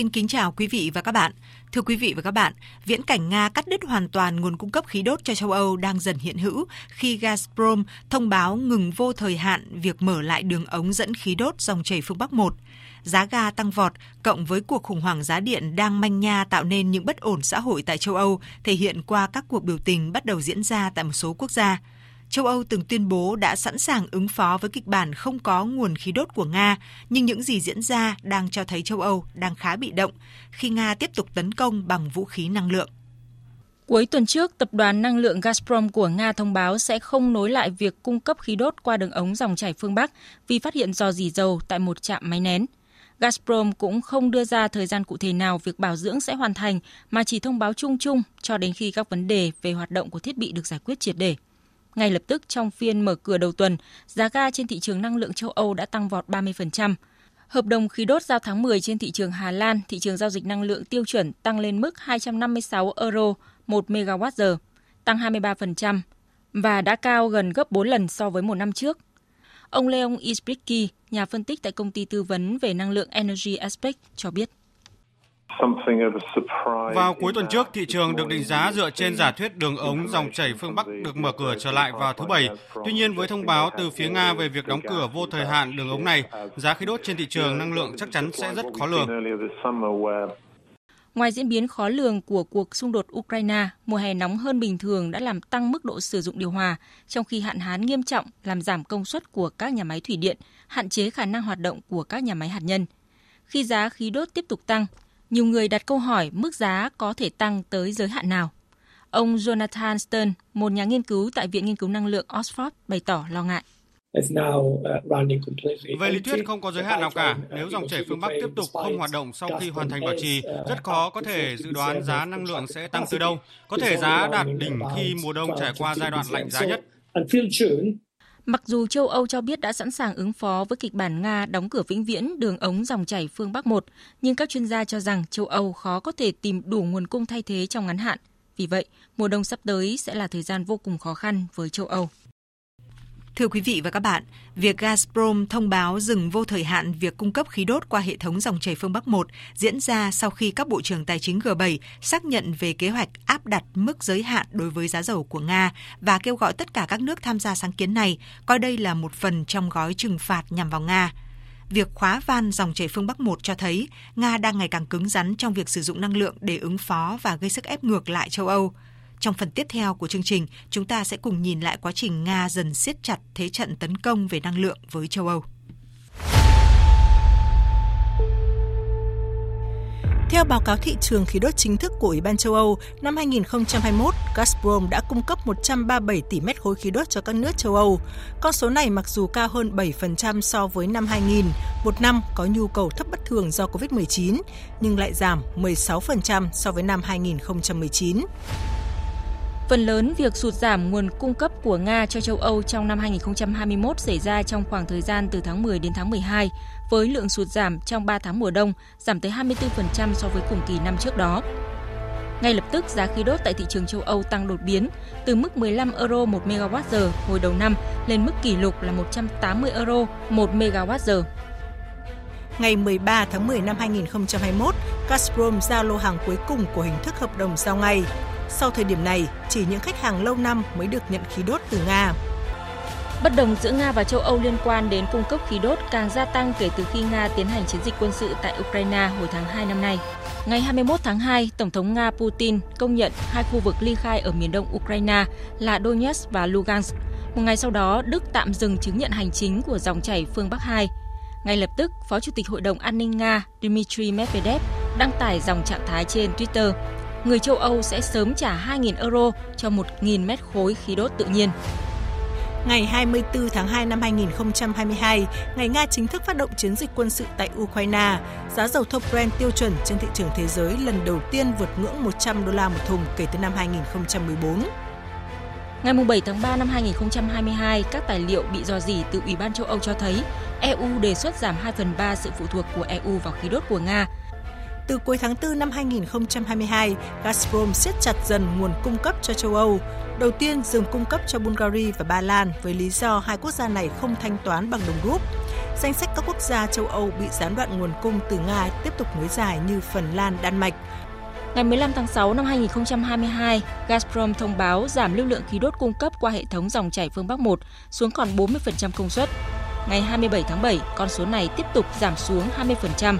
Xin kính chào quý vị và các bạn. Thưa quý vị và các bạn, viễn cảnh Nga cắt đứt hoàn toàn nguồn cung cấp khí đốt cho châu Âu đang dần hiện hữu khi Gazprom thông báo ngừng vô thời hạn việc mở lại đường ống dẫn khí đốt dòng chảy phương Bắc 1. Giá ga tăng vọt, cộng với cuộc khủng hoảng giá điện đang manh nha tạo nên những bất ổn xã hội tại châu Âu, thể hiện qua các cuộc biểu tình bắt đầu diễn ra tại một số quốc gia châu Âu từng tuyên bố đã sẵn sàng ứng phó với kịch bản không có nguồn khí đốt của Nga, nhưng những gì diễn ra đang cho thấy châu Âu đang khá bị động khi Nga tiếp tục tấn công bằng vũ khí năng lượng. Cuối tuần trước, tập đoàn năng lượng Gazprom của Nga thông báo sẽ không nối lại việc cung cấp khí đốt qua đường ống dòng chảy phương Bắc vì phát hiện dò dỉ dầu tại một trạm máy nén. Gazprom cũng không đưa ra thời gian cụ thể nào việc bảo dưỡng sẽ hoàn thành mà chỉ thông báo chung chung cho đến khi các vấn đề về hoạt động của thiết bị được giải quyết triệt để. Ngay lập tức trong phiên mở cửa đầu tuần, giá ga trên thị trường năng lượng châu Âu đã tăng vọt 30%. Hợp đồng khí đốt giao tháng 10 trên thị trường Hà Lan, thị trường giao dịch năng lượng tiêu chuẩn tăng lên mức 256 euro 1 MWh, tăng 23% và đã cao gần gấp 4 lần so với một năm trước. Ông Leon Isbricki, nhà phân tích tại công ty tư vấn về năng lượng Energy Aspect cho biết. Vào cuối tuần trước, thị trường được định giá dựa trên giả thuyết đường ống dòng chảy phương Bắc được mở cửa trở lại vào thứ Bảy. Tuy nhiên, với thông báo từ phía Nga về việc đóng cửa vô thời hạn đường ống này, giá khí đốt trên thị trường năng lượng chắc chắn sẽ rất khó lường. Ngoài diễn biến khó lường của cuộc xung đột Ukraine, mùa hè nóng hơn bình thường đã làm tăng mức độ sử dụng điều hòa, trong khi hạn hán nghiêm trọng làm giảm công suất của các nhà máy thủy điện, hạn chế khả năng hoạt động của các nhà máy hạt nhân. Khi giá khí đốt tiếp tục tăng, nhiều người đặt câu hỏi mức giá có thể tăng tới giới hạn nào. Ông Jonathan Stern, một nhà nghiên cứu tại Viện Nghiên cứu Năng lượng Oxford, bày tỏ lo ngại. Uh, Về lý thuyết không có giới hạn nào cả. Nếu dòng chảy phương Bắc tiếp tục không hoạt động sau khi hoàn thành bảo trì, rất khó có thể dự đoán giá năng lượng sẽ tăng từ đâu. Có thể giá đạt đỉnh khi mùa đông trải qua giai đoạn lạnh giá nhất. Mặc dù châu Âu cho biết đã sẵn sàng ứng phó với kịch bản Nga đóng cửa vĩnh viễn đường ống dòng chảy phương Bắc 1, nhưng các chuyên gia cho rằng châu Âu khó có thể tìm đủ nguồn cung thay thế trong ngắn hạn. Vì vậy, mùa đông sắp tới sẽ là thời gian vô cùng khó khăn với châu Âu. Thưa quý vị và các bạn, việc Gazprom thông báo dừng vô thời hạn việc cung cấp khí đốt qua hệ thống dòng chảy phương Bắc 1 diễn ra sau khi các bộ trưởng tài chính G7 xác nhận về kế hoạch áp đặt mức giới hạn đối với giá dầu của Nga và kêu gọi tất cả các nước tham gia sáng kiến này coi đây là một phần trong gói trừng phạt nhằm vào Nga. Việc khóa van dòng chảy phương Bắc 1 cho thấy Nga đang ngày càng cứng rắn trong việc sử dụng năng lượng để ứng phó và gây sức ép ngược lại châu Âu. Trong phần tiếp theo của chương trình, chúng ta sẽ cùng nhìn lại quá trình Nga dần siết chặt thế trận tấn công về năng lượng với châu Âu. Theo báo cáo thị trường khí đốt chính thức của Ủy ban châu Âu, năm 2021, Gazprom đã cung cấp 137 tỷ mét khối khí đốt cho các nước châu Âu. Con số này mặc dù cao hơn 7% so với năm 2000, một năm có nhu cầu thấp bất thường do COVID-19, nhưng lại giảm 16% so với năm 2019. Phần lớn việc sụt giảm nguồn cung cấp của Nga cho châu Âu trong năm 2021 xảy ra trong khoảng thời gian từ tháng 10 đến tháng 12, với lượng sụt giảm trong 3 tháng mùa đông giảm tới 24% so với cùng kỳ năm trước đó. Ngay lập tức, giá khí đốt tại thị trường châu Âu tăng đột biến, từ mức 15 euro 1 MWh hồi đầu năm lên mức kỷ lục là 180 euro 1 MWh. Ngày 13 tháng 10 năm 2021, Gazprom giao lô hàng cuối cùng của hình thức hợp đồng giao ngay sau thời điểm này, chỉ những khách hàng lâu năm mới được nhận khí đốt từ Nga. Bất đồng giữa Nga và châu Âu liên quan đến cung cấp khí đốt càng gia tăng kể từ khi Nga tiến hành chiến dịch quân sự tại Ukraine hồi tháng 2 năm nay. Ngày 21 tháng 2, Tổng thống Nga Putin công nhận hai khu vực ly khai ở miền đông Ukraine là Donetsk và Lugansk. Một ngày sau đó, Đức tạm dừng chứng nhận hành chính của dòng chảy phương Bắc 2. Ngay lập tức, Phó Chủ tịch Hội đồng An ninh Nga Dmitry Medvedev đăng tải dòng trạng thái trên Twitter người châu Âu sẽ sớm trả 2.000 euro cho 1.000 mét khối khí đốt tự nhiên. Ngày 24 tháng 2 năm 2022, ngày Nga chính thức phát động chiến dịch quân sự tại Ukraine, giá dầu thô Brent tiêu chuẩn trên thị trường thế giới lần đầu tiên vượt ngưỡng 100 đô la một thùng kể từ năm 2014. Ngày 7 tháng 3 năm 2022, các tài liệu bị dò dỉ từ Ủy ban châu Âu cho thấy EU đề xuất giảm 2 phần 3 sự phụ thuộc của EU vào khí đốt của Nga. Từ cuối tháng 4 năm 2022, Gazprom siết chặt dần nguồn cung cấp cho châu Âu. Đầu tiên dừng cung cấp cho Bulgaria và Ba Lan với lý do hai quốc gia này không thanh toán bằng đồng rúp. Danh sách các quốc gia châu Âu bị gián đoạn nguồn cung từ Nga tiếp tục nối dài như Phần Lan, Đan Mạch. Ngày 15 tháng 6 năm 2022, Gazprom thông báo giảm lưu lượng khí đốt cung cấp qua hệ thống dòng chảy phương Bắc 1 xuống còn 40% công suất. Ngày 27 tháng 7, con số này tiếp tục giảm xuống 20%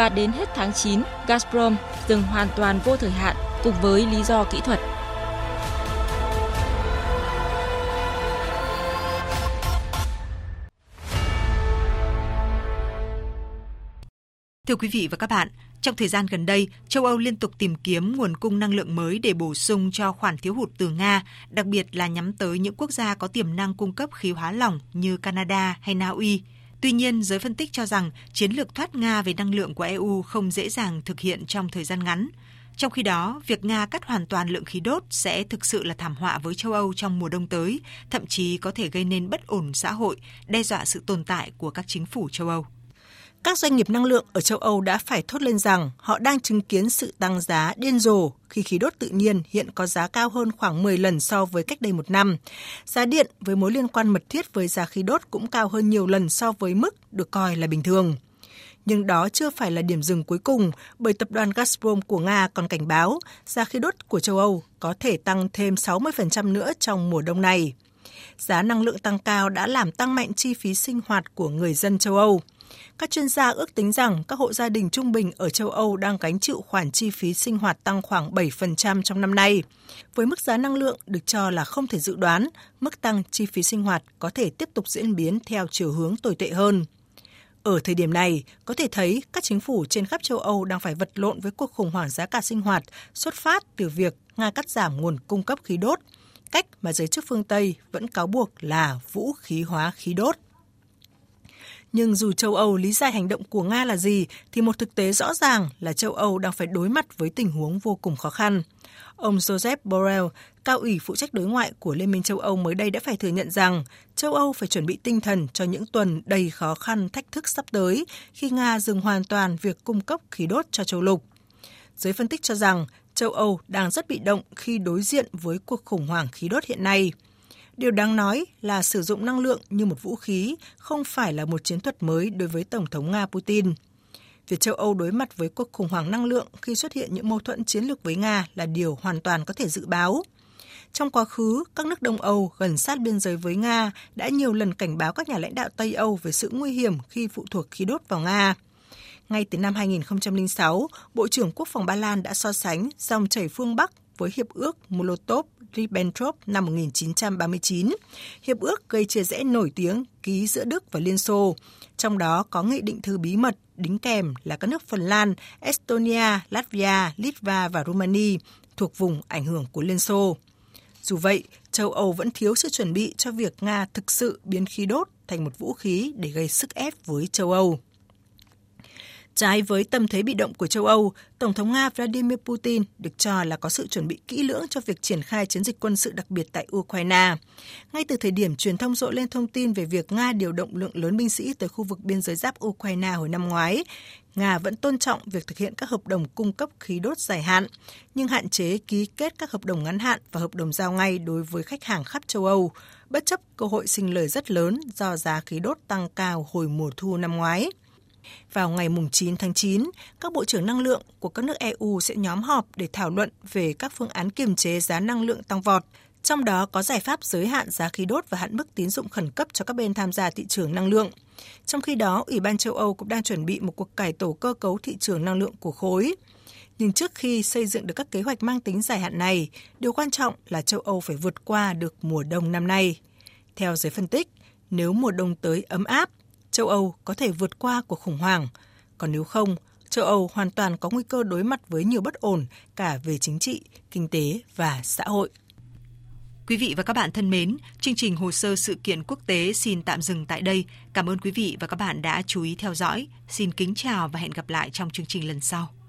và đến hết tháng 9, Gazprom dừng hoàn toàn vô thời hạn cùng với lý do kỹ thuật. Thưa quý vị và các bạn, trong thời gian gần đây, châu Âu liên tục tìm kiếm nguồn cung năng lượng mới để bổ sung cho khoản thiếu hụt từ Nga, đặc biệt là nhắm tới những quốc gia có tiềm năng cung cấp khí hóa lỏng như Canada hay Na Uy. Tuy nhiên, giới phân tích cho rằng chiến lược thoát Nga về năng lượng của EU không dễ dàng thực hiện trong thời gian ngắn. Trong khi đó, việc Nga cắt hoàn toàn lượng khí đốt sẽ thực sự là thảm họa với châu Âu trong mùa đông tới, thậm chí có thể gây nên bất ổn xã hội, đe dọa sự tồn tại của các chính phủ châu Âu. Các doanh nghiệp năng lượng ở châu Âu đã phải thốt lên rằng họ đang chứng kiến sự tăng giá điên rồ khi khí đốt tự nhiên hiện có giá cao hơn khoảng 10 lần so với cách đây một năm. Giá điện với mối liên quan mật thiết với giá khí đốt cũng cao hơn nhiều lần so với mức được coi là bình thường. Nhưng đó chưa phải là điểm dừng cuối cùng, bởi tập đoàn Gazprom của Nga còn cảnh báo giá khí đốt của châu Âu có thể tăng thêm 60% nữa trong mùa đông này. Giá năng lượng tăng cao đã làm tăng mạnh chi phí sinh hoạt của người dân châu Âu. Các chuyên gia ước tính rằng các hộ gia đình trung bình ở châu Âu đang gánh chịu khoản chi phí sinh hoạt tăng khoảng 7% trong năm nay. Với mức giá năng lượng được cho là không thể dự đoán, mức tăng chi phí sinh hoạt có thể tiếp tục diễn biến theo chiều hướng tồi tệ hơn. Ở thời điểm này, có thể thấy các chính phủ trên khắp châu Âu đang phải vật lộn với cuộc khủng hoảng giá cả sinh hoạt xuất phát từ việc Nga cắt giảm nguồn cung cấp khí đốt, cách mà giới chức phương Tây vẫn cáo buộc là vũ khí hóa khí đốt. Nhưng dù châu Âu lý giải hành động của Nga là gì, thì một thực tế rõ ràng là châu Âu đang phải đối mặt với tình huống vô cùng khó khăn. Ông Joseph Borrell, cao ủy phụ trách đối ngoại của Liên minh châu Âu mới đây đã phải thừa nhận rằng châu Âu phải chuẩn bị tinh thần cho những tuần đầy khó khăn thách thức sắp tới khi Nga dừng hoàn toàn việc cung cấp khí đốt cho châu lục. Giới phân tích cho rằng châu Âu đang rất bị động khi đối diện với cuộc khủng hoảng khí đốt hiện nay – Điều đáng nói là sử dụng năng lượng như một vũ khí không phải là một chiến thuật mới đối với Tổng thống Nga Putin. Việc châu Âu đối mặt với cuộc khủng hoảng năng lượng khi xuất hiện những mâu thuẫn chiến lược với Nga là điều hoàn toàn có thể dự báo. Trong quá khứ, các nước Đông Âu gần sát biên giới với Nga đã nhiều lần cảnh báo các nhà lãnh đạo Tây Âu về sự nguy hiểm khi phụ thuộc khí đốt vào Nga. Ngay từ năm 2006, Bộ trưởng Quốc phòng Ba Lan đã so sánh dòng chảy phương Bắc với Hiệp ước Molotov-Ribbentrop năm 1939, hiệp ước gây chia rẽ nổi tiếng ký giữa Đức và Liên Xô, trong đó có nghị định thư bí mật đính kèm là các nước Phần Lan, Estonia, Latvia, Litva và Romania thuộc vùng ảnh hưởng của Liên Xô. Dù vậy, châu Âu vẫn thiếu sự chuẩn bị cho việc Nga thực sự biến khí đốt thành một vũ khí để gây sức ép với châu Âu. Trái với tâm thế bị động của châu Âu, Tổng thống Nga Vladimir Putin được cho là có sự chuẩn bị kỹ lưỡng cho việc triển khai chiến dịch quân sự đặc biệt tại Ukraine. Ngay từ thời điểm truyền thông rộ lên thông tin về việc Nga điều động lượng lớn binh sĩ tới khu vực biên giới giáp Ukraine hồi năm ngoái, Nga vẫn tôn trọng việc thực hiện các hợp đồng cung cấp khí đốt dài hạn, nhưng hạn chế ký kết các hợp đồng ngắn hạn và hợp đồng giao ngay đối với khách hàng khắp châu Âu, bất chấp cơ hội sinh lời rất lớn do giá khí đốt tăng cao hồi mùa thu năm ngoái. Vào ngày 9 tháng 9, các bộ trưởng năng lượng của các nước EU sẽ nhóm họp để thảo luận về các phương án kiềm chế giá năng lượng tăng vọt, trong đó có giải pháp giới hạn giá khí đốt và hạn mức tín dụng khẩn cấp cho các bên tham gia thị trường năng lượng. Trong khi đó, Ủy ban châu Âu cũng đang chuẩn bị một cuộc cải tổ cơ cấu thị trường năng lượng của khối. Nhưng trước khi xây dựng được các kế hoạch mang tính dài hạn này, điều quan trọng là châu Âu phải vượt qua được mùa đông năm nay. Theo giới phân tích, nếu mùa đông tới ấm áp, châu Âu có thể vượt qua cuộc khủng hoảng, còn nếu không, châu Âu hoàn toàn có nguy cơ đối mặt với nhiều bất ổn cả về chính trị, kinh tế và xã hội. Quý vị và các bạn thân mến, chương trình hồ sơ sự kiện quốc tế xin tạm dừng tại đây. Cảm ơn quý vị và các bạn đã chú ý theo dõi. Xin kính chào và hẹn gặp lại trong chương trình lần sau.